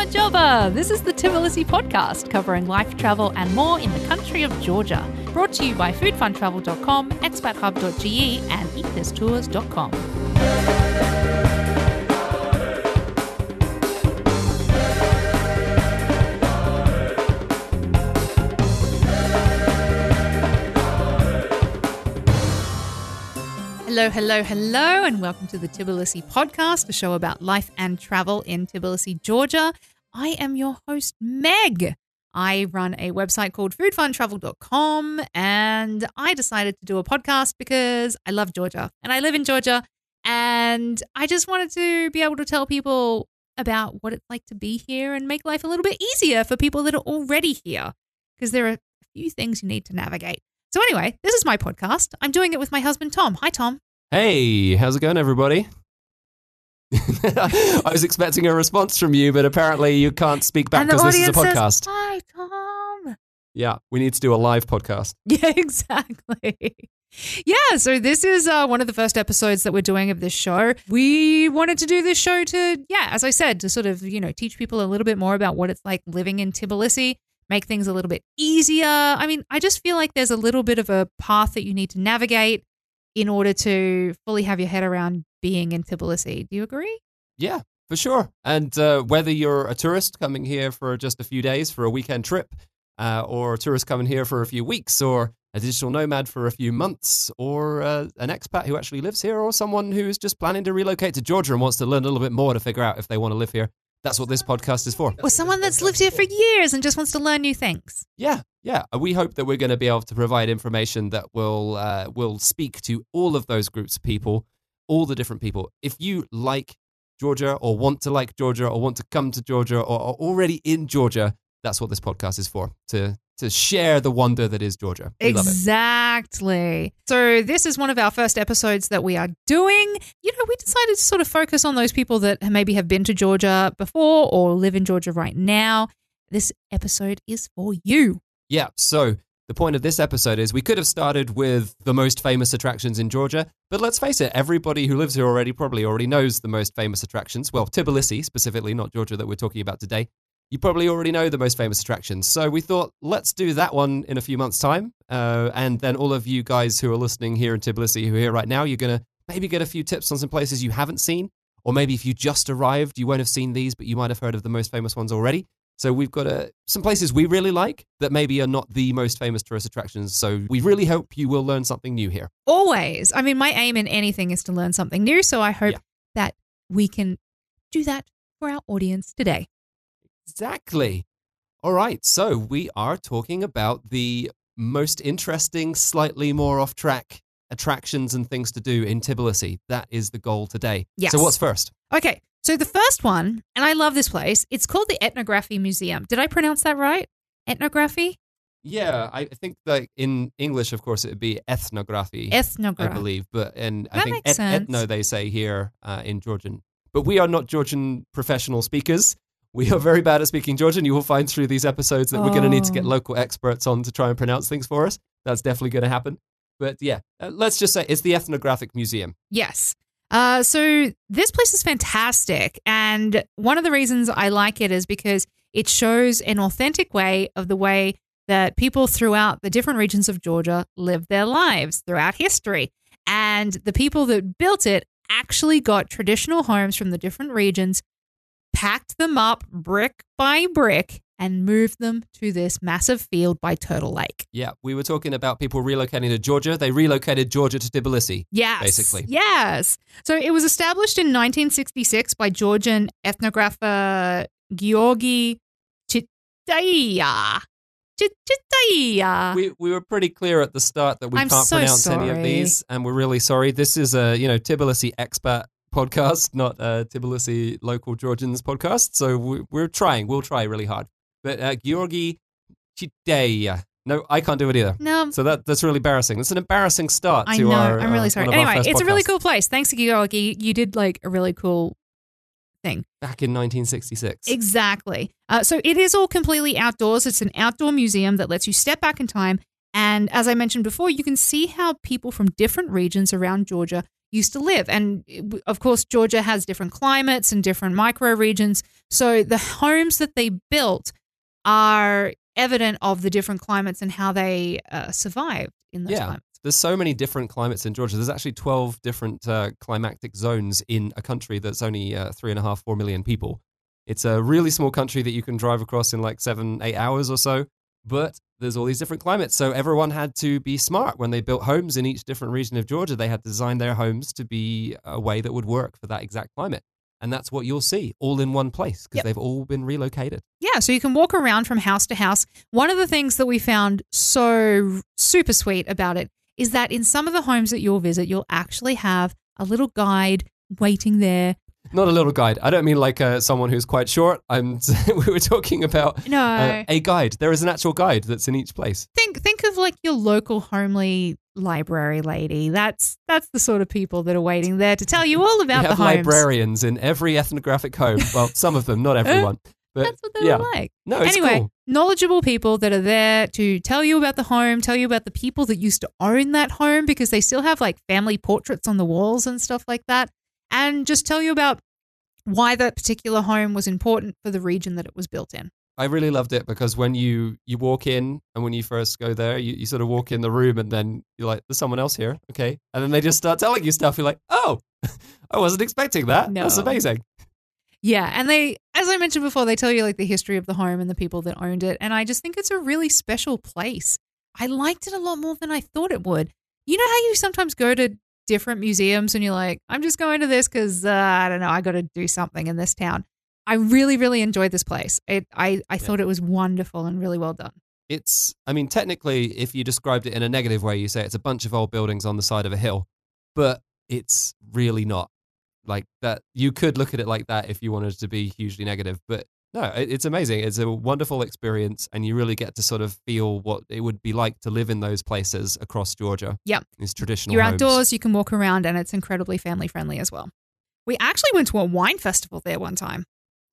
Gamarjoba. This is the Tbilisi podcast covering life, travel, and more in the country of Georgia. Brought to you by foodfuntravel.com, expathub.ge, and eathistours.com. Hello, hello, hello, and welcome to the Tbilisi podcast, a show about life and travel in Tbilisi, Georgia. I am your host, Meg. I run a website called foodfuntravel.com, and I decided to do a podcast because I love Georgia and I live in Georgia, and I just wanted to be able to tell people about what it's like to be here and make life a little bit easier for people that are already here because there are a few things you need to navigate. So, anyway, this is my podcast. I'm doing it with my husband, Tom. Hi, Tom. Hey, how's it going, everybody? I was expecting a response from you, but apparently you can't speak back because this is a podcast. says, Hi, Tom. yeah, we need to do a live podcast. Yeah, exactly. Yeah, so this is uh, one of the first episodes that we're doing of this show. We wanted to do this show to, yeah, as I said, to sort of, you know, teach people a little bit more about what it's like living in Tbilisi, make things a little bit easier. I mean, I just feel like there's a little bit of a path that you need to navigate in order to fully have your head around being in Tbilisi. Do you agree? Yeah, for sure. And uh, whether you're a tourist coming here for just a few days for a weekend trip, uh, or a tourist coming here for a few weeks, or a digital nomad for a few months, or uh, an expat who actually lives here, or someone who's just planning to relocate to Georgia and wants to learn a little bit more to figure out if they want to live here, that's what this podcast is for. Or someone that's lived here for years and just wants to learn new things. Yeah, yeah. We hope that we're going to be able to provide information that will uh, will speak to all of those groups of people, all the different people. If you like Georgia or want to like Georgia or want to come to Georgia or are already in Georgia, that's what this podcast is for to to share the wonder that is Georgia. We. Exactly. So this is one of our first episodes that we are doing. You know, we decided to sort of focus on those people that maybe have been to Georgia before or live in Georgia right now. This episode is for you. Yeah. So the point of this episode is we could have started with the most famous attractions in Georgia, but let's face it, everybody who lives here already probably already knows the most famous attractions. Well, Tbilisi specifically, not Georgia that we're talking about today. You probably already know the most famous attractions. So we thought, let's do that one in a few months' time. Uh, and then all of you guys who are listening here in Tbilisi, who are here right now, you're going to maybe get a few tips on some places you haven't seen. Or maybe if you just arrived, you won't have seen these, but you might have heard of the most famous ones already. So we've got uh, some places we really like that maybe are not the most famous tourist attractions. So we really hope you will learn something new here. Always. I mean, my aim in anything is to learn something new. So I hope Yeah. that we can do that for our audience today. Exactly. All right. So we are talking about the most interesting, slightly more off track attractions and things to do in Tbilisi. That is the goal today. Yes. So what's first? Okay. So the first one, and I love this place, it's called the Ethnography Museum. Did I pronounce that right? Ethnography? Yeah, I think like in English, of course, it would be ethnography, Ethnography, I believe. But and I That think makes sense. ethno they say here uh, in Georgian. But we are not Georgian professional speakers. We are very bad at speaking Georgian. You will find through these episodes that we're going to need to get Oh. local experts on to try and pronounce things for us. That's definitely going to happen. But yeah, uh, let's just say it's the Ethnographic Museum. Yes. Uh, so this place is fantastic. And one of the reasons I like it is because it shows an authentic way of the way that people throughout the different regions of Georgia live their lives throughout history. And the people that built it actually got traditional homes from the different regions, packed them up brick by brick, and moved them to this massive field by Turtle Lake. Yeah, we were talking about people relocating to Georgia. They relocated Georgia to Tbilisi. Yes. basically. Yes. So it was established in 1966 by Georgian ethnographer Georgi Chitaya. Chitaya. We we were pretty clear at the start that we I'm can't so pronounce any of these, and we're really sorry. This is a you know Tbilisi expat podcast, not a Tbilisi local Georgians podcast. So we're trying. We'll try really hard. But uh, Georgi Chiteya. No, I can't do it either. no, So that that's really embarrassing. It's an embarrassing start I to know. our. I'm really uh, sorry. Anyway, it's a really cool place. Thanks, Georgi. You did like a really cool thing. Back in 1966. Exactly. Uh, so it is all completely outdoors. It's an outdoor museum that lets you step back in time. And as I mentioned before, you can see how people from different regions around Georgia used to live. And of course, Georgia has different climates and different micro regions. So the homes that they built are evident of the different climates and how they uh, survived in those Yeah. climates. There's so many different climates in Georgia. There's actually 12 different uh, climatic zones in a country that's only uh, three and a half, four million people. It's a really small country that you can drive across in like seven, eight hours or so. But there's all these different climates. So everyone had to be smart when they built homes in each different region of Georgia. They had to design their homes to be a way that would work for that exact climate. And that's what you'll see all in one place because Yep. they've all been relocated. Yeah, so you can walk around from house to house. One of the things that we found so super sweet about it is that in some of the homes that you'll visit, you'll actually have a little guide waiting there. Not a little guide. I don't mean like uh, someone who's quite short. I'm. we were talking about No. uh, a guide. There is an actual guide that's in each place. think think of like your local homely library lady. That's that's the sort of people that are waiting there to tell you all about we the homes. librarians in every ethnographic home. Well, some of them, not everyone. But That's what they yeah. were like. No, it's anyway, cool. knowledgeable people that are there to tell you about the home, tell you about the people that used to own that home because they still have like family portraits on the walls and stuff like that, and just tell you about why that particular home was important for the region that it was built in. I really loved it because when you you walk in and when you first go there, you, you sort of walk in the room and then you're like, "There's someone else here." Okay, and then they just start telling you stuff. You're like, "Oh, I wasn't expecting that. That's amazing." Yeah, and they, as I mentioned before, they tell you like the history of the home and the people that owned it, and I just think it's a really special place. I liked it a lot more than I thought it would. You know how you sometimes go to different museums and you're like, I'm just going to this because uh, I don't know, I got to do something in this town. I really, really enjoyed this place. It, I, I thought it was wonderful and really well done. It's, I mean, technically, if you described it in a negative way, you say it's a bunch of old buildings on the side of a hill, but it's really not like that. You could look at it like that if you wanted to be hugely negative, but no, it's amazing. It's a wonderful experience, and you really get to sort of feel what it would be like to live in those places across Georgia. Yep. These traditional You're homes. outdoors, you can walk around, and it's incredibly family friendly as well. We actually went to a wine festival there one time.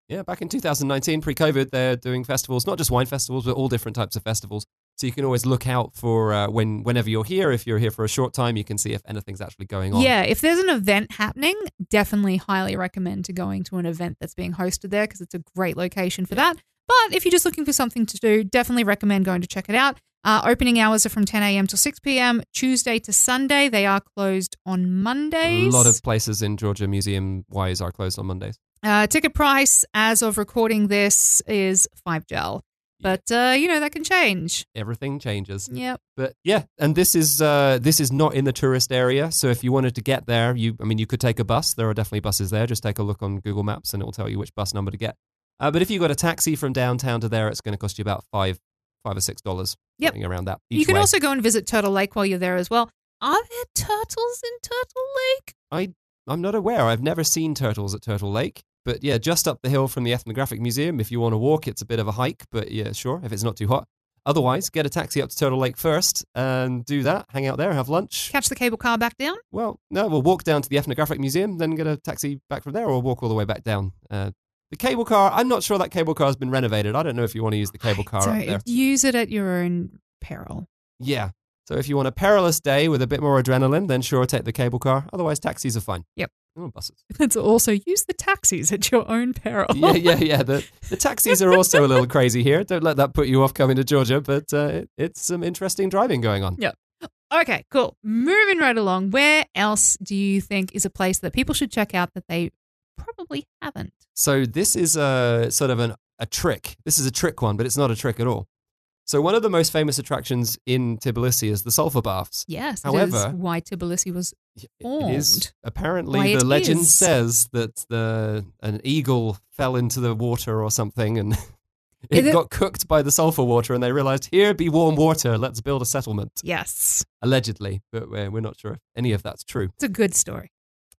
Yeah, back in 2019, pre COVID, they're doing festivals, not just wine festivals, but all different types of festivals. So you can always look out for uh, when whenever you're here. If you're here for a short time, you can see if anything's actually going on. Yeah, if there's an event happening, definitely highly recommend to going to an event that's being hosted there because it's a great location for that. But if you're just looking for something to do, definitely recommend going to check it out. Uh, opening hours are from 10 a.m. till 6 p.m. Tuesday to Sunday. They are closed on Mondays. A lot of places in Georgia, museum wise, are closed on Mondays. uh, ticket price as of recording this is five gel, but uh, you know that can change. Everything changes. Yep. But yeah, and this is uh, this is not in the tourist area. So if you wanted to get there, you I mean you could take a bus. There are definitely buses there. Just take a look on Google Maps and it will tell you which bus number to get. Uh, but if you got a taxi from downtown to there, it's going to cost you about five five or six dollars. Yep. something around that. Each you can way. also go and visit Turtle Lake while you're there as well. Are there turtles in Turtle Lake? I I'm not aware. I've never seen turtles at Turtle Lake. But yeah, just up the hill from the Ethnographic Museum. If you want to walk, it's a bit of a hike, but yeah, sure, if it's not too hot. Otherwise, get a taxi up to Turtle Lake first and do that. Hang out there, have lunch. Catch the cable car back down? Well, no, we'll walk down to the Ethnographic Museum, then get a taxi back from there, or walk all the way back down. Uh, the cable car, I'm not sure that cable car has been renovated. I don't know if you want to use the cable car up there. use it at your own peril. Yeah. So if you want a perilous day with a bit more adrenaline, then sure, take the cable car. Otherwise, taxis are fine. Yep. Oh, buses. Let's also use the taxis at your own peril. yeah, yeah, yeah. The, the taxis are also a little crazy here. Don't let that put you off coming to Georgia, but uh, it, it's some interesting driving going on. Yep. Okay, cool. Moving right along. Where else do you think is a place that people should check out that they probably haven't? So this is a sort of an, a trick. This is a trick one, but it's not a trick at all. So one of the most famous attractions in Tbilisi is the sulfur baths. Yes. However- why Tbilisi was It is Formed. apparently Why the legend is. says that the an eagle fell into the water or something and it it- got cooked by the sulfur water and they realized here be warm water let's build a settlement yes. allegedly but we're, we're not sure if any of that's true It's a good story.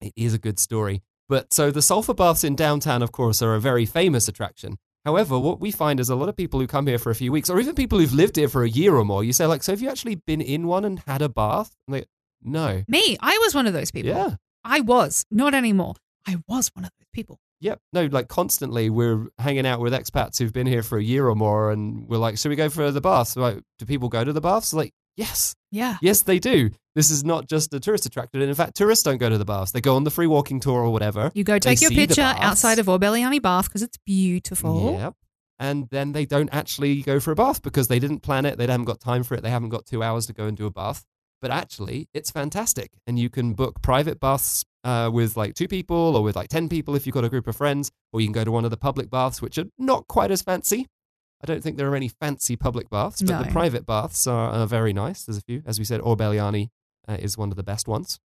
it is a good story but so the sulfur baths in downtown of course are a very famous attraction however what we find is a lot of people who come here for a few weeks or even people who've lived here for a year or more you say like so have you actually been in one and had a bath and they no Me, I was one of those people. yeah I was, not anymore. I was one of those people. Yep. No, like constantly we're hanging out with expats who've been here for a year or more and we're like, should we go for the baths? Like, do people go to the baths? Like, yes. Yeah. Yes, they do. This is not just a tourist attraction. And in fact, tourists don't go to the baths. They go on the free walking tour or whatever. You go They take your picture outside of Orbeliani Bath because it's beautiful. Yep. And then they don't actually go for a bath because they didn't plan it. They haven't got time for it. They haven't got two hours to go and do a bath. But actually, it's fantastic. And you can book private baths uh, with like two people or with like 10 people if you've got a group of friends. Or you can go to one of the public baths, which are not quite as fancy. I don't think there are any fancy public baths, but the private baths are, are very nice. There's a few. As we said, Orbeliani uh, is one of the best ones.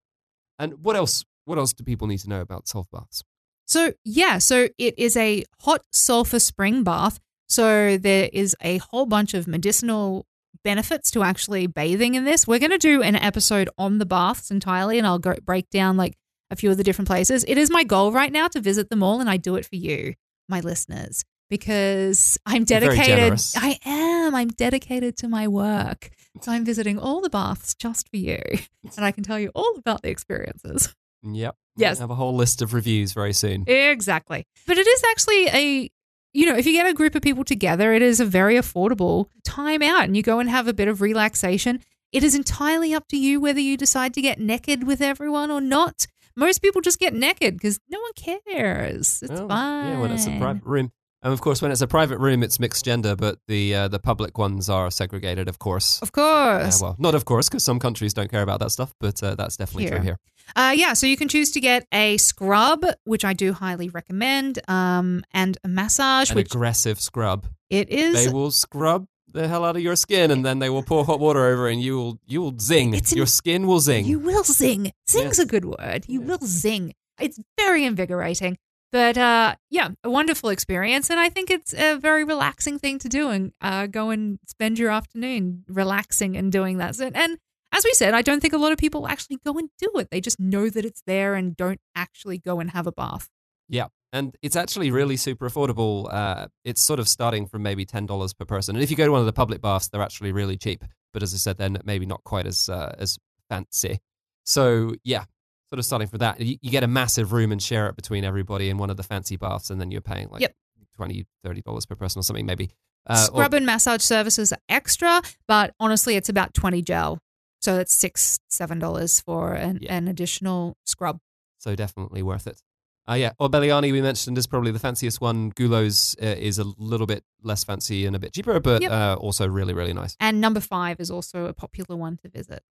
And what else? What else do people need to know about sulfur baths? So, yeah, so it is a hot sulfur spring bath. So, there is a whole bunch of medicinal benefits to actually bathing in this. We're going to do an episode on the baths entirely, and I'll go break down like a few of the different places. It is my goal right now to visit them all, and I do it for you, my listeners, because I'm dedicated. I am. I'm dedicated to my work. So, I'm visiting all the baths just for you, and I can tell you all about the experiences. Yep. Yes. Have a whole list of reviews very soon. Exactly. But it is actually a, you know, if you get a group of people together, it is a very affordable time out and you go and have a bit of relaxation. It is entirely up to you whether you decide to get naked with everyone or not. Most people just get naked because no one cares. It's Well, fine. Yeah, when it's a private room. And of course, when it's a private room, it's mixed gender, but the uh, the public ones are segregated, of course. Of Uh, course. well, not of course, because some countries don't care about that stuff, but uh, that's definitely Here. true here. Uh, yeah, so you can choose to get a scrub, which I do highly recommend, um, and a massage, An which aggressive scrub. it is. They will scrub the hell out of your skin, and then they will pour hot water over, and you will you will zing. An- your skin will zing. You will zing. Zing's Yes. a good word. You Yes. will zing. It's very invigorating. But uh, yeah, a wonderful experience. And I think it's a very relaxing thing to do and uh, go and spend your afternoon relaxing and doing that. So- And as we said, I don't think a lot of people actually go and do it. They just know that it's there and don't actually go and have a bath. Yeah. And it's actually really super affordable. Uh, it's sort of starting from maybe ten dollars per person. And if you go to one of the public baths, they're actually really cheap. But as I said, then maybe not quite as uh, as fancy. So yeah, sort of starting from that. You, you get a massive room and share it between everybody in one of the fancy baths, and then you're paying like Yep. 20 30 dollars per person or something maybe. Uh, or- Scrub and massage services are extra, but honestly, it's about 20 gel. So that's six, seven dollars for an, Yeah. an additional scrub. so definitely worth it. Uh, yeah, Orbeliani we mentioned is probably the fanciest one. Gulo's uh, is a little bit less fancy and a bit cheaper, but Yep. uh, also really really nice. And number five is also a popular one to visit.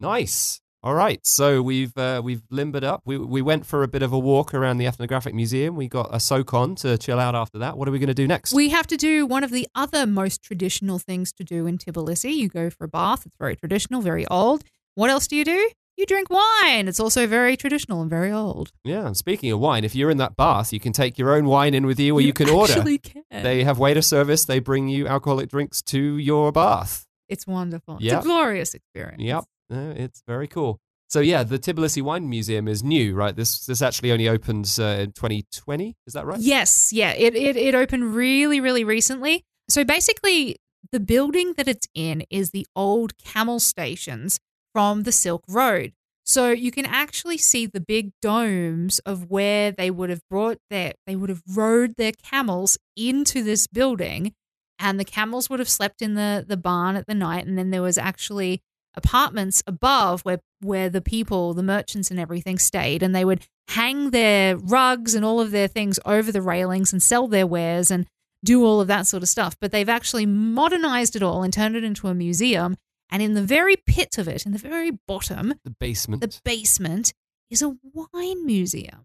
Nice. All right, so we've uh, we've limbered up. We we went for a bit of a walk around the Ethnographic Museum. We got a SoCon to chill out after that. What are we going to do next? We have to do one of the other most traditional things to do in Tbilisi. You go for a bath. It's very traditional, very old. What else do you do? You drink wine. It's also very traditional and very old. yeah, and speaking of wine, if you're in that bath, you can take your own wine in with you, or you, can order. Can. They have waiter service. They bring you alcoholic drinks to your bath. it's wonderful. Yeah. It's a glorious experience. Yep, uh, it's very cool. So yeah, the Tbilisi Wine Museum is new, right? This this actually only opened uh, in 2020. Is that right? Yes, yeah. It, it it opened really, really recently. So basically, the building that it's in is the old camel stations from the Silk Road. So you can actually see the big domes of where they would have brought their they would have rode their camels into this building and the camels would have slept in the the barn at the night and then there was actually apartments above where where the people the merchants and everything stayed and they would hang their rugs and all of their things over the railings and sell their wares and do all of that sort of stuff but they've actually modernized it all and turned it into a museum and in the very pit of it in the very bottom The basement. the basement is a wine museum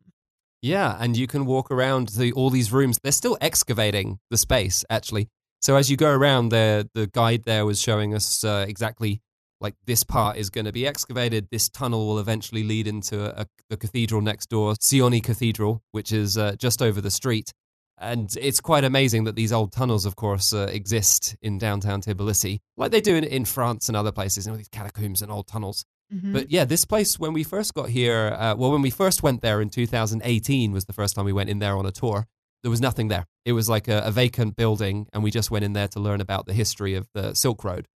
Yeah, and you can walk around the, all these rooms. They're still excavating the space, actually. So as you go around the the guide there was showing us uh, exactly like this part is going to be excavated. This tunnel will eventually lead into a, the cathedral next door, Sioni Cathedral, which is uh, just over the street. And it's quite amazing that these old tunnels, of course, uh, exist in downtown Tbilisi, like they do in, in France and other places, you know, these catacombs and old tunnels. Mhm. But yeah, this place, when we first got here, uh, well, when we first went there in 2018 was the first time we went in there on a tour. There was nothing there. It was like a, a vacant building, and we just went in there to learn about the history of the Silk Road.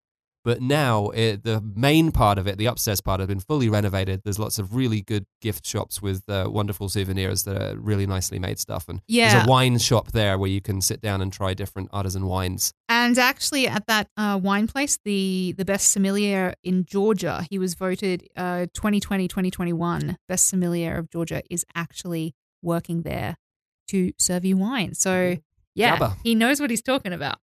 But now it, the main part of it, the upstairs part, has been fully renovated. There's lots of really good gift shops with uh, wonderful souvenirs that are really nicely made stuff. And Yeah. there's a wine shop there where you can sit down and try different artisan wines. And actually, at that uh, wine place, the the best sommelier in Georgia, he was voted uh, 2020 2021 best sommelier of Georgia, is actually working there to serve you wine. So, yeah, Jabba. he knows what he's talking about.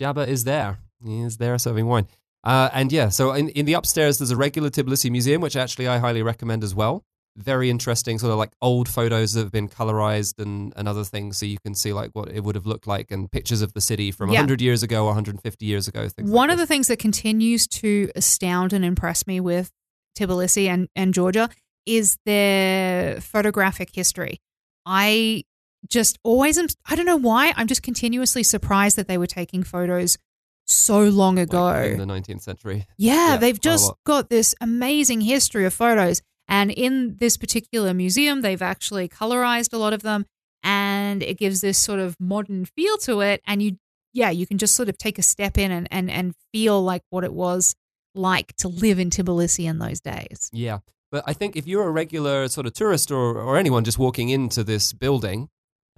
Jabba is there. He is there serving wine. Uh, and yeah, so in, in the upstairs, there's a regular Tbilisi museum, which actually I highly recommend as well. Very interesting, sort of like old photos that have been colorized and, and other things, so you can see like what it would have looked like and pictures of the city from Yeah. 100 years ago or 150 years ago. One like of the things that continues to astound and impress me with Tbilisi and, and Georgia is their photographic history. I just always am, I don't know why, I'm just continuously surprised that they were taking photos so long Like, ago. in the 19th century. Yeah, Yeah, they've just got this amazing history of photos. And in this particular museum, they've actually colorized a lot of them and it gives this sort of modern feel to it. And you, yeah, you can just sort of take a step in and, and, and feel like what it was like to live in Tbilisi in those days. Yeah. But I think if you're a regular sort of tourist or, or anyone just walking into this building,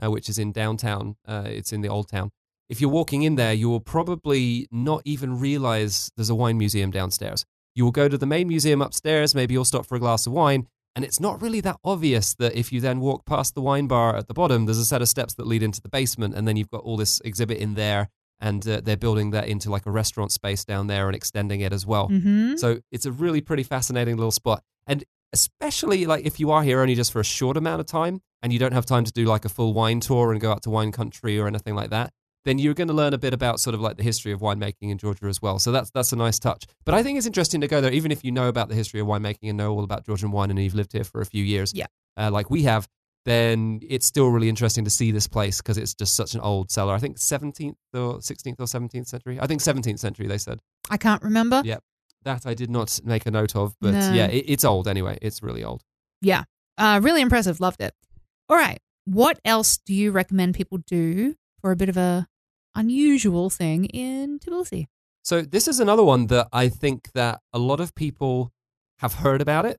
uh, which is in downtown, uh, it's in the old town, if you're walking in there, you will probably not even realize there's a wine museum downstairs. You will go to the main museum upstairs, maybe you'll stop for a glass of wine, and it's not really that obvious that if you then walk past the wine bar at the bottom, there's a set of steps that lead into the basement, and then you've got all this exhibit in there, and uh, they're building that into like a restaurant space down there and extending it as well. Mm-hmm. So it's a really pretty fascinating little spot. And especially like if you are here only just for a short amount of time and you don't have time to do like a full wine tour and go out to wine country or anything like that, then you're going to learn a bit about sort of like the history of winemaking in Georgia as well. So that's that's a nice touch. But I think it's interesting to go there, even if you know about the history of winemaking and know all about Georgian wine and you've lived here for a few years, Yeah. uh, like we have. Then it's still really interesting to see this place because it's just such an old cellar. I think 17th or 16th or 17th century. I think 17th century. They said. I can't remember. Yeah. That I did not make a note of, but No. yeah, it, it's old anyway. It's really old. Yeah. Uh, really impressive. Loved it. All right. What else do you recommend people do for a bit of a unusual thing in Tbilisi? So this is another one that I think that a lot of people have heard about it,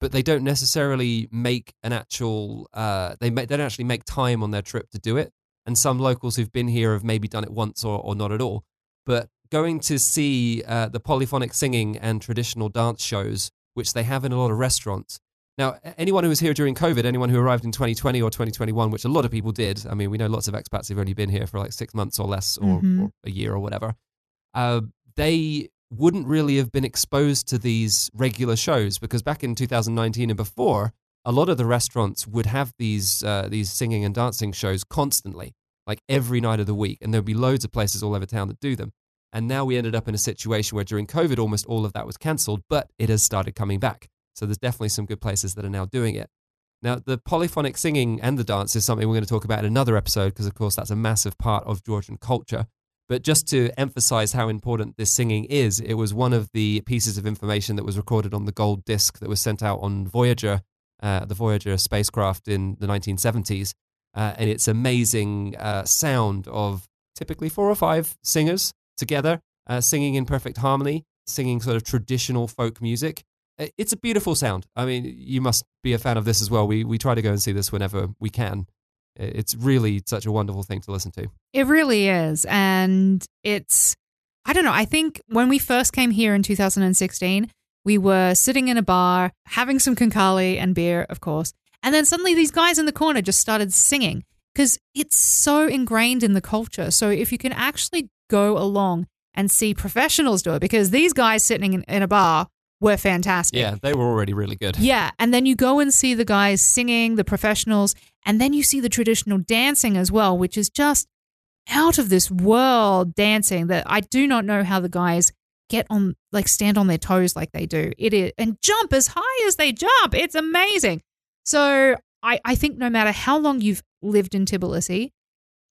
but they don't necessarily make an actual. Uh, they they don't actually make time on their trip to do it. And some locals who've been here have maybe done it once or, or not at all. But going to see uh, the polyphonic singing and traditional dance shows, which they have in a lot of restaurants. Now, anyone who was here during COVID, anyone who arrived in 2020 or 2021, which a lot of people did. I mean, we know lots of expats who've only been here for like six months or less, or, Mhm. or a year or whatever. Uh, they wouldn't really have been exposed to these regular shows because back in 2019 and before, a lot of the restaurants would have these uh, these singing and dancing shows constantly, like every night of the week, and there'd be loads of places all over town that do them. And now we ended up in a situation where during COVID, almost all of that was cancelled, but it has started coming back. So there's definitely some good places that are now doing it. Now, the polyphonic singing and the dance is something we're going to talk about in another episode because, of course, that's a massive part of Georgian culture. But just to emphasize how important this singing is, it was one of the pieces of information that was recorded on the gold disc that was sent out on Voyager, uh, the Voyager spacecraft in the 1970s. Uh, and it's amazing uh, sound of typically four or five singers together uh, singing in perfect harmony, singing sort of traditional folk music. It's a beautiful sound. I mean, you must be a fan of this as well. We we try to go and see this whenever we can. It's really such a wonderful thing to listen to. It really is. And it's, I don't know, I think when we first came here in 2016, we were sitting in a bar, having some Khinkali and beer, of course. And then suddenly these guys in the corner just started singing because it's so ingrained in the culture. So if you can actually go along and see professionals do it, because these guys sitting in, in a bar were fantastic. Yeah, they were already really good. Yeah, and then you go and see the guys singing, the professionals, and then you see the traditional dancing as well, which is just out of this world dancing that I do not know how the guys get on like stand on their toes like they do. It is and jump as high as they jump. It's amazing. So I, I think no matter how long you've lived in Tbilisi,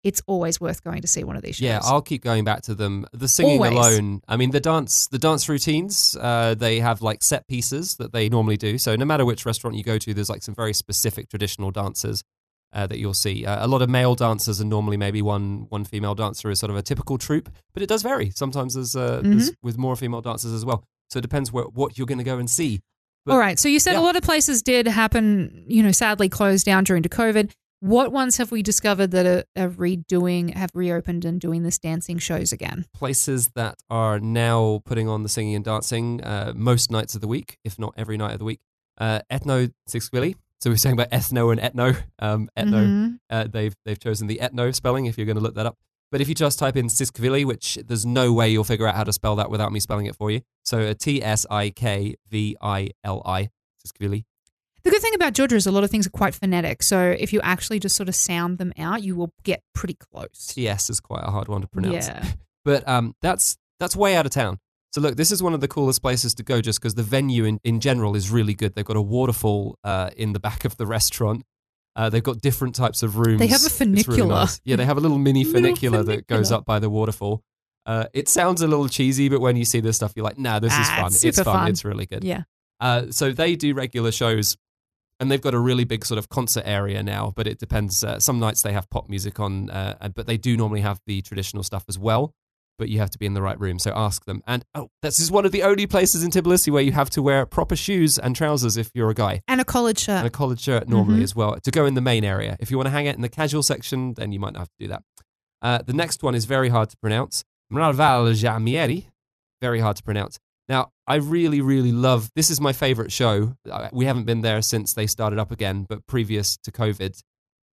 it's always worth going to see one of these shows. Yeah, I'll keep going back to them. The singing Always. alone. I mean, the dance, the dance routines. Uh, they have like set pieces that they normally do. So no matter which restaurant you go to, there's like some very specific traditional dances. uh, that you'll see. Uh, a lot of male dancers and normally maybe one one female dancer is sort of a typical troupe, but it does vary. Sometimes there's, uh, there's with more female dancers as well. So it depends what, what you're going to go and see. But- All right. So you said yeah. a lot of places did happen, you know, sadly closed down during the COVID. What ones have we discovered that are, are redoing, have reopened and doing this dancing shows again? Places that are now putting on the singing and dancing uh, most nights of the week, if not every night of the week. Uh, Ethno Tsiskvili. So we're saying about ethno and etno. Um, etno, Mhm. uh, they've they've chosen the etno spelling if you're going to look that up. But if you just type in Tsiskvili, which there's no way you'll figure out how to spell that without me spelling it for you. So uh, T S I K V I L I, Tsiskvili. The good thing about Georgia is a lot of things are quite phonetic. So if you actually just sort of sound them out, you will get pretty close. TS is quite a hard one to pronounce. Yeah. But um, that's that's way out of town. So look, this is one of the coolest places to go just because the venue in, in general is really good. They've got a waterfall uh, in the back of the restaurant. Uh, they've got different types of rooms. They have a It's really funicular. nice. Yeah, they have a little mini Little funicular that goes up by the waterfall. Uh, it sounds a little cheesy, but when you see this stuff, you're like, nah, this is Ah, fun. it's It's, fun. fun. It's really good. Yeah. Uh, so they do regular shows, and they've got a really big sort of concert area now. But it depends. Uh, some nights they have pop music on, uh, but they do normally have the traditional stuff as well. But you have to be in the right room, so ask them. And oh, this is one of the only places in Tbilisi where you have to wear proper shoes and trousers if you're a guy, And a collared shirt. and a collared shirt normally Mhm. as well to go in the main area. If you want to hang out in the casual section, then you might not have to do that. Uh, the next one is very hard to pronounce. Mraval Jamieri, very hard to pronounce. Now, I really, really love. This is my favorite show. We haven't been there since they started up again, but previous to COVID,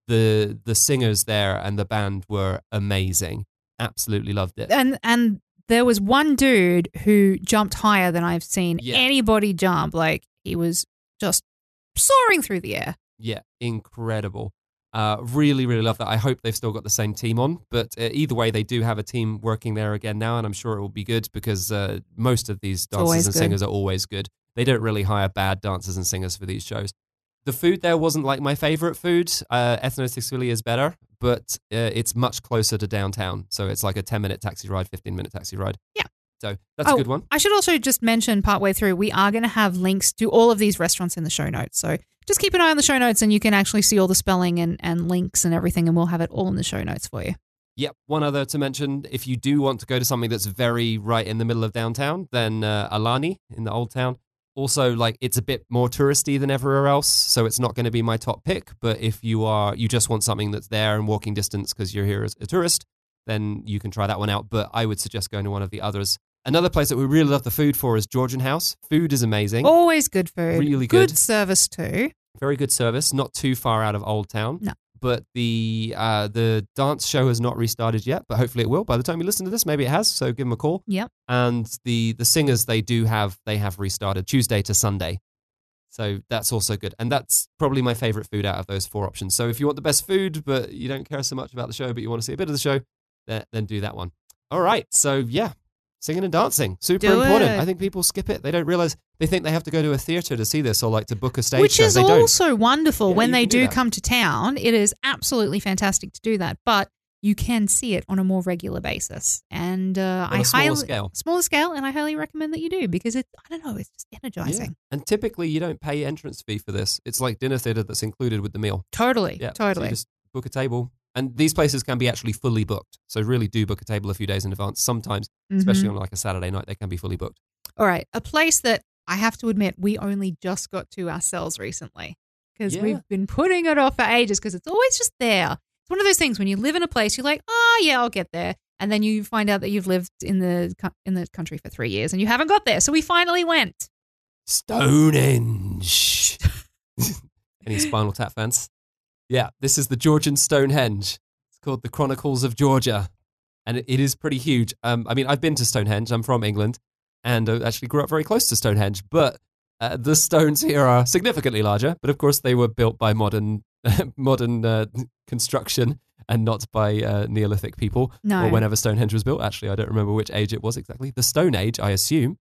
the the singers there and the band were amazing. Absolutely loved it. and and there was one dude who jumped higher than I've seen Yeah. anybody jump. Like he was just soaring through the air. Yeah, incredible. Uh, really, really love that. I hope they've still got the same team on, but uh, either way, they do have a team working there again now, and I'm sure it will be good because uh, most of these dancers and good. singers are always good. They don't really hire bad dancers and singers for these shows. The food there wasn't like my favorite food. Uh, Ethno Tsiskvili is better, but uh, it's much closer to downtown, so it's like a 10 minute taxi ride, 15 minute taxi ride. Yeah. So that's Oh, a good one. I should also just mention partway through, we are going to have links to all of these restaurants in the show notes. So just keep an eye on the show notes and you can actually see all the spelling and, and links and everything, and we'll have it all in the show notes for you. Yep. One other to mention if you do want to go to something that's very right in the middle of downtown, then uh, Alani in the old town. Also, like it's a bit more touristy than everywhere else, so it's not going to be my top pick. But if you are, you just want something that's there and walking distance because you're here as a tourist, then you can try that one out. But I would suggest going to one of the others. Another place that we really love the food for is Georgian House. Food is amazing. Always good food. Really Good good. service too. very good service, not too far out of Old Town. No. But the uh, the dance show has not restarted yet, but hopefully it will. By the time you listen to this, maybe it has. So give them a call. Yep. And the the singers they do have they have restarted Tuesday to Sunday, so that's also good. And that's probably my favorite food out of those four options. So if you want the best food, but you don't care so much about the show, but you want to see a bit of the show, then, then do that one. All right. So yeah, singing and dancing super Do important. it. I think people skip it. They don't realize they think they have to go to a theater to see this or like to book a stage Which show. is they don't. also wonderful Yeah, when you they can do do that. come to town. It is absolutely fantastic to do that, but you can see it on a more regular basis. And uh, On I a smaller highly scale. smaller scale, and I highly recommend that you do because it. I don't know, it's just energizing. And typically, you don't pay entrance fee for this. It's like dinner theater that's included with the meal. Totally, Yeah, so totally. you just book a table, and these places can be actually fully booked. So really, do book a table a few days in advance. Sometimes, especially Mhm. on like a Saturday night, they can be fully booked. All right, a place that I have to admit we only just got to ourselves recently because Yeah. we've been putting it off for ages because it's always just there. It's one of those things when you live in a place, you're like, oh yeah, I'll get there, and then you find out that you've lived in the in the country for three years and you haven't got there. So we finally went. Stonehenge. Any Spinal Tap fans? Yeah, this is the Georgian Stonehenge. It's called the Chronicles of Georgia, and it, it is pretty huge. Um, I mean, I've been to Stonehenge. I'm from England, and uh, actually grew up very close to Stonehenge. But uh, the stones here are significantly larger. But of course, they were built by modern modern uh, construction and not by uh, Neolithic people No, or whenever Stonehenge was built. Actually, I don't remember which age it was exactly. The Stone Age, I assume.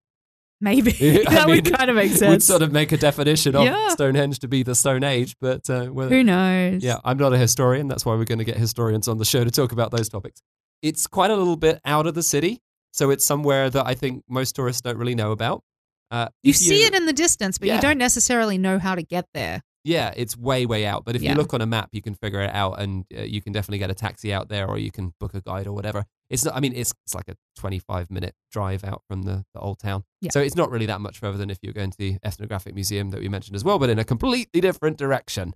Maybe I that would kind of make sense. would sort of make a definition of Yeah. Stonehenge to be the Stone Age, but uh, whether, Who knows? yeah, I'm not a historian. That's why we're going to get historians on the show to talk about those topics. It's quite a little bit out of the city, so it's somewhere that I think most tourists don't really know about. Uh, you if see it in the distance, but Yeah. you don't necessarily know how to get there. Yeah, it's way, way out. But if Yeah. you look on a map, you can figure it out, and uh, you can definitely get a taxi out there, or you can book a guide or whatever. It's not. I mean, it's it's like a twenty-five minute drive out from the, the old town, Yeah. so it's not really that much further than if you're going to the ethnographic museum that we mentioned as well, but in a completely different direction.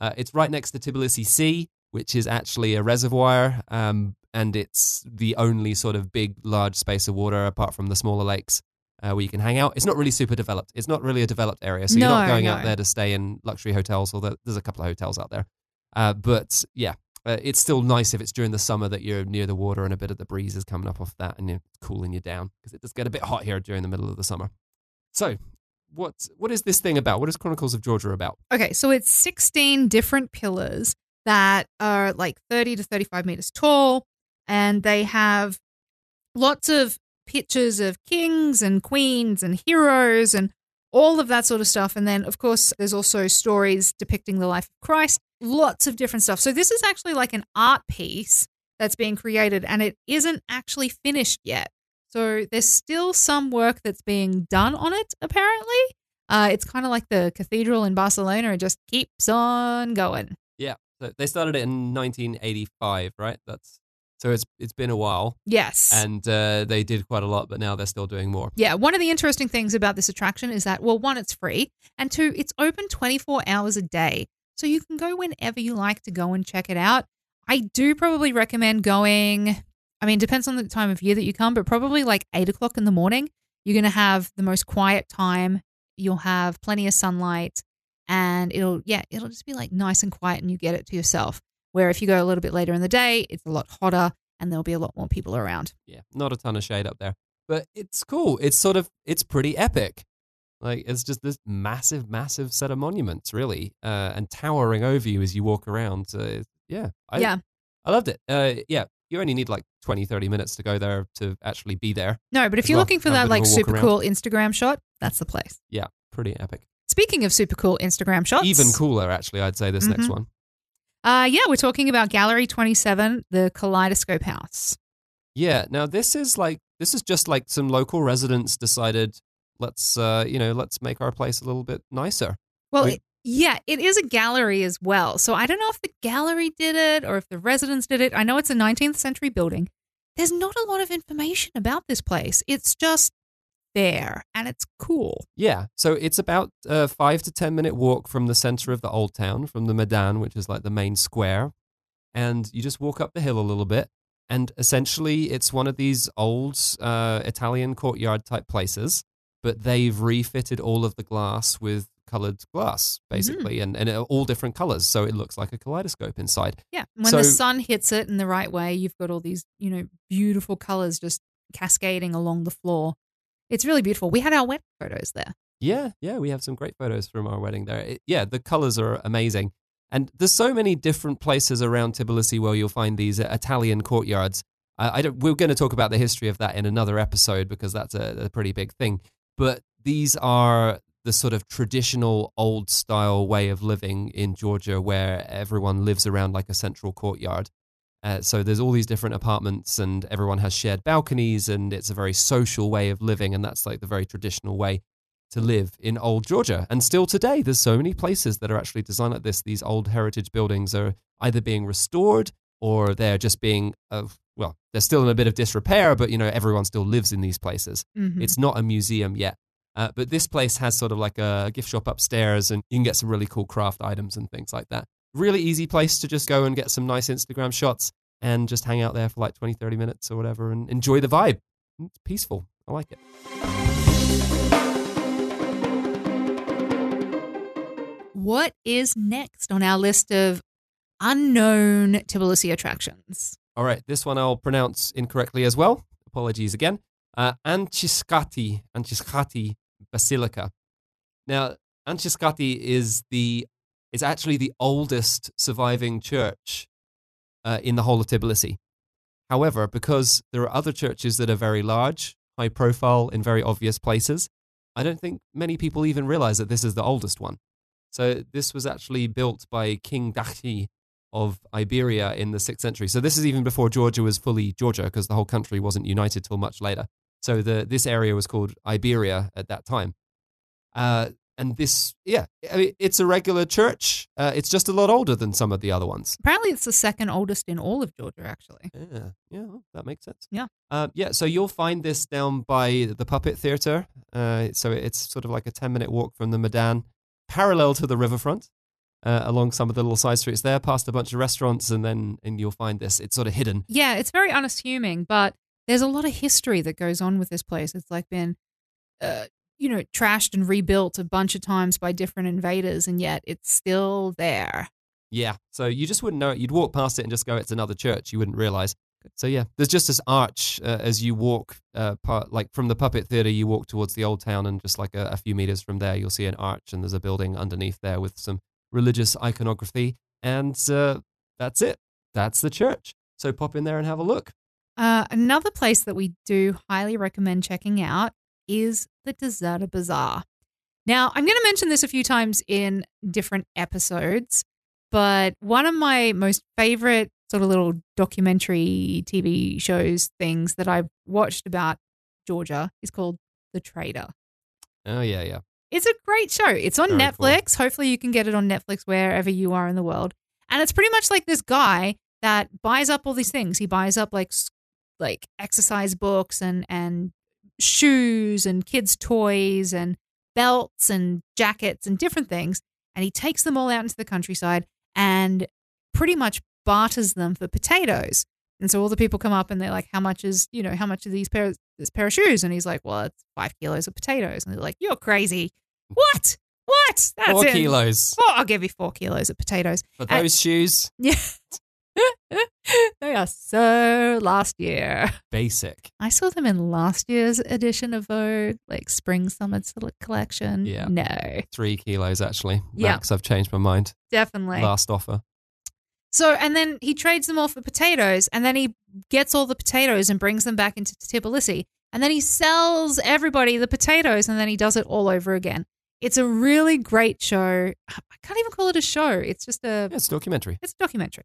Uh, it's right next to Tbilisi Sea, which is actually a reservoir, um, and it's the only sort of big, large space of water apart from the smaller lakes uh, where you can hang out. It's not really super developed. It's not really a developed area, so you're not going no. out there to stay in luxury hotels. Although there's a couple of hotels out there, uh, but yeah, uh, it's still nice if it's during the summer that you're near the water and a bit of the breeze is coming up off that and you're cooling you down because it does get a bit hot here during the middle of the summer. So, what what is this thing about? What is Chronicles of Georgia about? Okay, so it's 16 different pillars that are like 30 to 35 meters tall, and they have lots of pictures of kings and queens and heroes and all of that sort of stuff. And then, of course, there's also stories depicting the life of Christ, lots of different stuff. So, this is actually like an art piece that's being created, and it isn't actually finished yet. So, there's still some work that's being done on it, apparently. Uh, it's kind of like the cathedral in Barcelona. It just keeps on going. Yeah, so they started it in 1985, right? That's so it's it's been a while, Yes. and uh, they did quite a lot, but now they're still doing more. yeah, one of the interesting things about this attraction is that, well, one, it's free, and two, it's open 24 hours a day. So you can go whenever you like to go and check it out. I do probably recommend going, I mean, depends on the time of year that you come, but probably like eight o'clock in the morning. You're going to have the most quiet time. You'll have plenty of sunlight, and it'll, yeah, it'll just be like nice and quiet, and you get it to yourself. Where if you go a little bit later in the day, it's a lot hotter and there'll be a lot more people around. Yeah, not a ton of shade up there, but it's cool. It's sort of it's pretty epic. Like it's just this massive, massive set of monuments, really, uh, and towering over you as you walk around. Uh, yeah, I, yeah. I loved it. Uh, yeah, you only need like 20, 30 minutes to go there to actually be there. No, but if you're well. looking for that like super around. cool Instagram shot, that's the place. Yeah, pretty epic. Speaking of super cool Instagram shots, Even cooler, actually, I'd say this next Mhm. one. Uh, yeah, we're talking about Gallery 27, the Kaleidoscope House. Yeah. Now this is like this is just like some local residents decided let's uh you know let's make our place a little bit nicer. Well, We- it- yeah, it is a gallery as well. So I don't know if the gallery did it or if the residents did it. I know it's a 19th century building. There's not a lot of information about this place. It's just there and it's cool. Yeah. So it's about a five to ten minute walk from the center of the old town, from the Meidan, which is like the main square, and you just walk up the hill a little bit. And essentially, it's one of these old uh, Italian courtyard type places, but they've refitted all of the glass with colored glass, mm-hmm. basically, and, and all different colors. So it looks like a kaleidoscope inside. Yeah. When the sun hits it in the right way, you've got all these, you know, beautiful colors just cascading along the floor. It's really beautiful. We had our wedding photos there. Yeah, yeah, we have some great photos from our wedding there. It- yeah, the colors are amazing. And there's so many different places around Tbilisi where you'll find these Italian courtyards. I, I don't, we're going to talk about the history of that in another episode because that's a, a pretty big thing. But these are the sort of traditional old style way of living in Georgia where everyone lives around like a central courtyard. Uh, so there's all these different apartments and everyone has shared balconies and it's a very social way of living and that's like the very traditional way to live in old Georgia. And still today, there's so many places that are actually designed like this. These old heritage buildings are either being restored or they're just being, uh, well, they're still in a bit of disrepair, but you know, everyone still lives in these places. Mhm. It's not a museum yet. Uh, but this place has sort of like a gift shop upstairs and you can get some really cool craft items and things like that. Really easy place to just go and get some nice Instagram shots and just hang out there for like 20, 30 minutes or whatever and enjoy the vibe. It's peaceful. I like it. What is next on our list of unknown Tbilisi attractions? All right, this one I'll pronounce incorrectly as well. Apologies again. Uh, Anchiskhati, Anchiskhati Basilica. Now, Anchiskhati is the is actually the oldest surviving church uh, in the whole of Tbilisi. However, because there are other churches that are very large, high profile, in very obvious places, I don't think many people even realize that this is the oldest one. So this was actually built by King Dachi of Iberia in the 6th century. So this is even before Georgia was fully Georgia because the whole country wasn't united till much later. So the this area was called Iberia at that time. Uh, and this, yeah, I mean, it's a regular church. Uh, it's just a lot older than some of the other ones. Apparently, it's the second oldest in all of Georgia, actually. Yeah, yeah, that makes sense. Yeah. Uh, yeah, so you'll find this down by the Puppet Theatre. Uh, so it's sort of like a 10 minute walk from the Meidan, parallel to the riverfront, uh, along some of the little side streets there, past a bunch of restaurants, and then and you'll find this. It's sort of hidden. Yeah, it's very unassuming, but there's a lot of history that goes on with this place. It's like been, uh, you know, trashed and rebuilt a bunch of times by different invaders, and yet it's still there. Yeah, so you just wouldn't know it. You'd walk past it and just go, it's another church. You wouldn't realize. So yeah, there's just this arch uh, as you walk, uh, part, like from the puppet theater, you walk towards the old town, and just like a, a few meters from there, you'll see an arch, and there's a building underneath there with some religious iconography, and uh, that's it. That's the church. So pop in there and have a look. Uh, another place that we do highly recommend checking out is the Dezerter Bazaar. Now, I'm going to mention this a few times in different episodes, but one of my most favorite sort of little documentary TV shows things that I've watched about Georgia is called The Trader. Oh yeah, yeah. It's a great show. It's on Very cool. Netflix. Hopefully, you can get it on Netflix wherever you are in the world. And it's pretty much like this guy that buys up all these things. He buys up like like exercise books and and shoes and kids' toys and belts and jackets and different things. And he takes them all out into the countryside and pretty much barters them for potatoes. And so all the people come up and they're like, "How much is you know how much are these pair this pair of shoes?" And he's like, "Well, it's five kilos of potatoes." And they're like, "You're crazy. What? What? That's Four kilos Four, I'll give you four kilos of potatoes." for those shoes. Yeah. they are so last year. Basic. I saw them in last year's edition of Vogue, like spring summer collection. Yeah. No, Three kilos actually. Yeah. Max, I've changed my mind. definitely. Last offer. So, and then he trades them all for potatoes, and then he gets all the potatoes and brings them back into Tbilisi, and then he sells everybody the potatoes, and then he does it all over again. It's a really great show. I can't even call it a show. It's just a Yeah, it's a documentary. It's a documentary.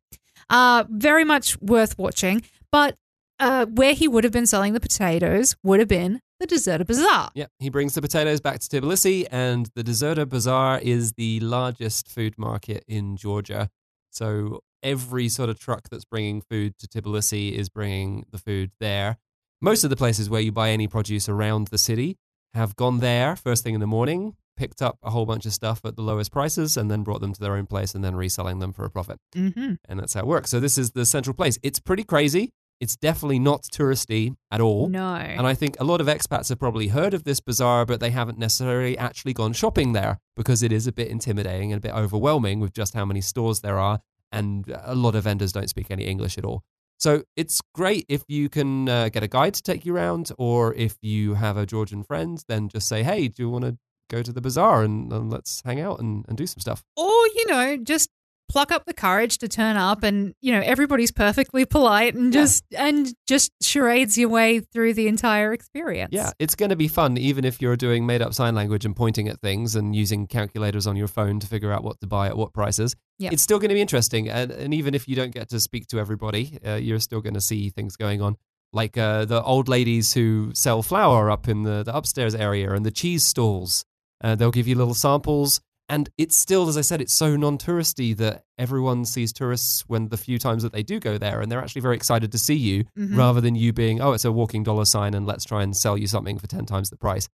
Uh, very much worth watching. But uh, where he would have been selling the potatoes would have been the Dezerter Bazaar. Yeah, he brings the potatoes back to Tbilisi, and the Dezerter Bazaar is the largest food market in Georgia. So every sort of truck that's bringing food to Tbilisi is bringing the food there. Most of the places where you buy any produce around the city have gone there first thing in the morning, picked up a whole bunch of stuff at the lowest prices, and then brought them to their own place and then reselling them for a profit. Mm-hmm. And that's how it works. So this is the central place. It's pretty crazy. It's definitely not touristy at all. No. And I think a lot of expats have probably heard of this bazaar, but they haven't necessarily actually gone shopping there because it is a bit intimidating and a bit overwhelming with just how many stores there are. And a lot of vendors don't speak any English at all. So it's great if you can uh, get a guide to take you around, or if you have a Georgian friend, then just say, hey, do you want to go to the bazaar and, and let's hang out and, and do some stuff? or, you know, just pluck up the courage to turn up and, you know, everybody's perfectly polite and Yeah. just and just charades your way through the entire experience. Yeah, it's going to be fun, even if you're doing made up sign language and pointing at things and using calculators on your phone to figure out what to buy at what prices. Yeah. It's still going to be interesting. And, and even if you don't get to speak to everybody, uh, you're still going to see things going on. Like uh, the old ladies who sell flour up in the, the upstairs area and the cheese stalls. Uh, they'll give you little samples. And it's still, as I said, it's so non touristy that everyone sees tourists when the few times that they do go there. And they're actually very excited to see you Mhm. rather than you being, oh, it's a walking dollar sign and let's try and sell you something for 10 times the price.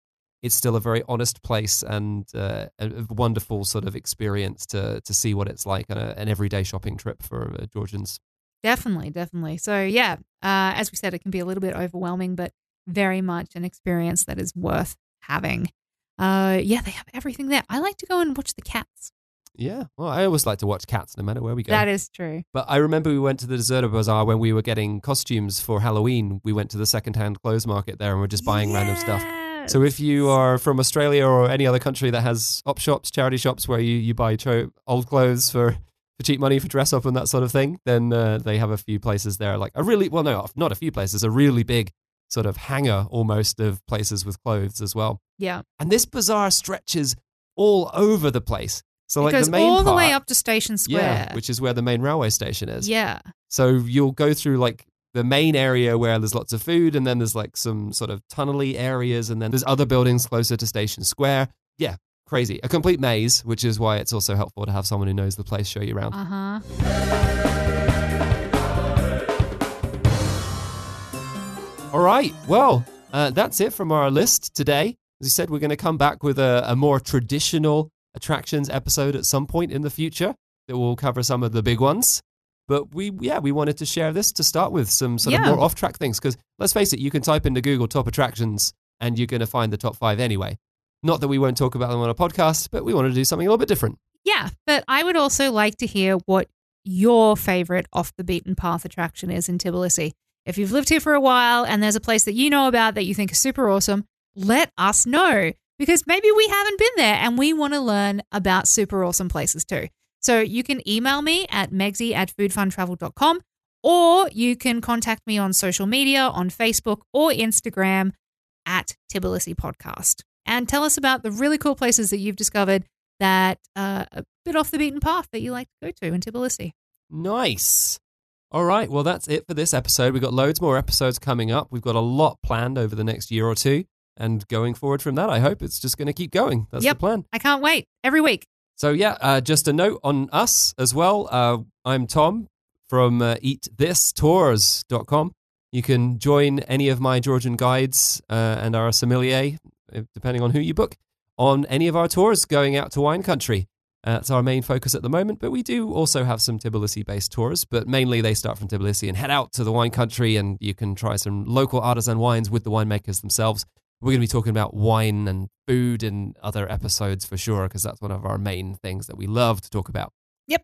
It's still a very honest place and uh, a a wonderful sort of experience to, to see what it's like on a, an everyday shopping trip for uh, Georgians. Definitely, definitely. So, yeah, uh, as we said, it can be a little bit overwhelming, but very much an experience that is worth having. Uh, yeah, they have everything there. I like to go and watch the cats. Yeah. Well, I always like to watch cats no matter where we go. That is true. But I remember we went to the Dezerter Bazaar when we were getting costumes for Halloween. We went to the secondhand clothes market there and we're just buying random stuff. So if you are from Australia or any other country that has op shops, charity shops where you, you buy cho- old clothes for, for cheap money for dress up and that sort of thing, then uh, they have a few places there. Like a really, well, no, not a few places, a really big sort of hangar almost of places with clothes as well. Yeah, And this bazaar stretches all over the place. So it like goes the main all the way up to Station Square. yeah, which is where the main railway station is. yeah, So you'll go through like the main area where there's lots of food, and then there's like some sort of tunnely areas, and then there's other buildings closer to Station Square. Yeah, crazy. A complete maze, which is why it's also helpful to have someone who knows the place show you around. Uh huh. All right. Well, uh, that's it from our list today. As you said, we're going to come back with a, a more traditional attractions episode at some point in the future that will cover some of the big ones. But we, yeah, we wanted to share this to start with some sort Yeah. of more off track things. Because let's face it, you can type into Google top attractions and you're going to find the top five anyway. Not that we won't talk about them on a podcast, but we wanted to do something a little bit different. Yeah, but I would also like to hear what your favorite off the beaten path attraction is in Tbilisi. If you've lived here for a while and there's a place that you know about that you think is super awesome, let us know because maybe we haven't been there and we want to learn about super awesome places too. So you can email me at megsy at foodfuntravel.com or you can contact me on social media on Facebook or Instagram at Tbilisi Podcast and tell us about the really cool places that you've discovered that uh, a bit off the beaten path that you like to go to in Tbilisi. Nice. All right. Well, that's it for this episode. We've got loads more episodes coming up. We've got a lot planned over the next year or two. And going forward from that, I hope it's just going to keep going. That's Yep. the plan. I can't wait every week. So, yeah, uh, just a note on us as well. Uh, I'm Tom from uh, eatthistours.com. You can join any of my Georgian guides uh, and our sommelier, depending on who you book, on any of our tours going out to wine country. Uh, that's our main focus at the moment, but we do also have some Tbilisi based tours, but mainly they start from Tbilisi and head out to the wine country, and you can try some local artisan wines with the winemakers themselves. We're going to be talking about wine and food in other episodes for sure, because that's one of our main things that we love to talk about. Yep.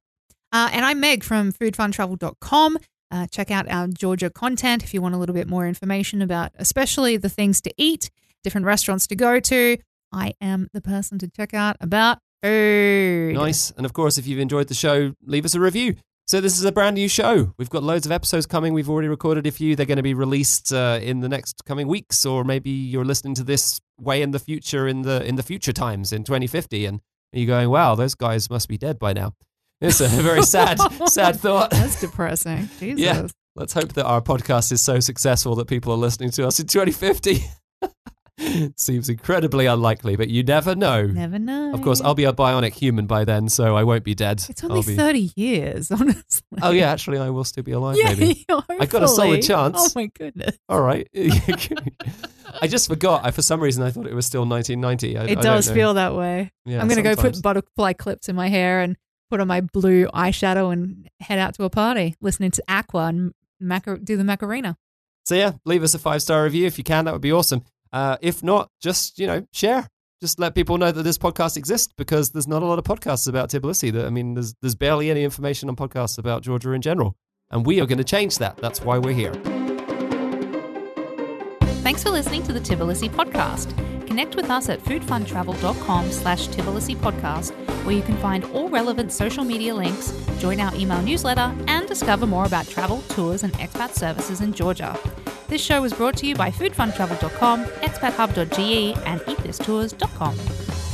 Uh, and I'm Meg from foodfuntravel.com. Uh, check out our Georgia content if you want a little bit more information about, especially the things to eat, different restaurants to go to. I am the person to check out about food. Nice. And of course, if you've enjoyed the show, leave us a review. So this is a brand new show. We've got loads of episodes coming. We've already recorded a few. They're going to be released uh, in the next coming weeks, or maybe you're listening to this way in the future, in the in the future times, in 2050, and you're going, "Wow, those guys must be dead by now." It's a very sad, sad thought. That's depressing. Jesus. Yeah. Let's hope that our podcast is so successful that people are listening to us in 2050. Seems incredibly unlikely, but you never know. Never know. Of course, I'll be a bionic human by then, so I won't be dead. It's only I'll be... 30 years, honestly. Oh yeah, actually, I will still be alive. Yeah, Maybe. I got a solid chance. Oh my goodness. All right. I just forgot. I for some reason I thought it was still 1990. I, It does feel that way. Yeah, I'm going to go put butterfly clips in my hair and put on my blue eyeshadow and head out to a party listening to Aqua and Macar- do the Macarena. So yeah, leave us a five star review if you can. That would be awesome. Uh, if not, just you know, share. Just let people know that this podcast exists because there's not a lot of podcasts about Tbilisi. That I mean, there's there's barely any information on podcasts about Georgia in general, and we are going to change that. That's why we're here. Thanks for listening to the Tbilisi podcast. Connect with us at foodfuntravel.com slash Tbilisi podcast, where you can find all relevant social media links, join our email newsletter, and discover more about travel, tours, and expat services in Georgia. This show was brought to you by foodfuntravel.com, expathub.ge, and eatthistours.com.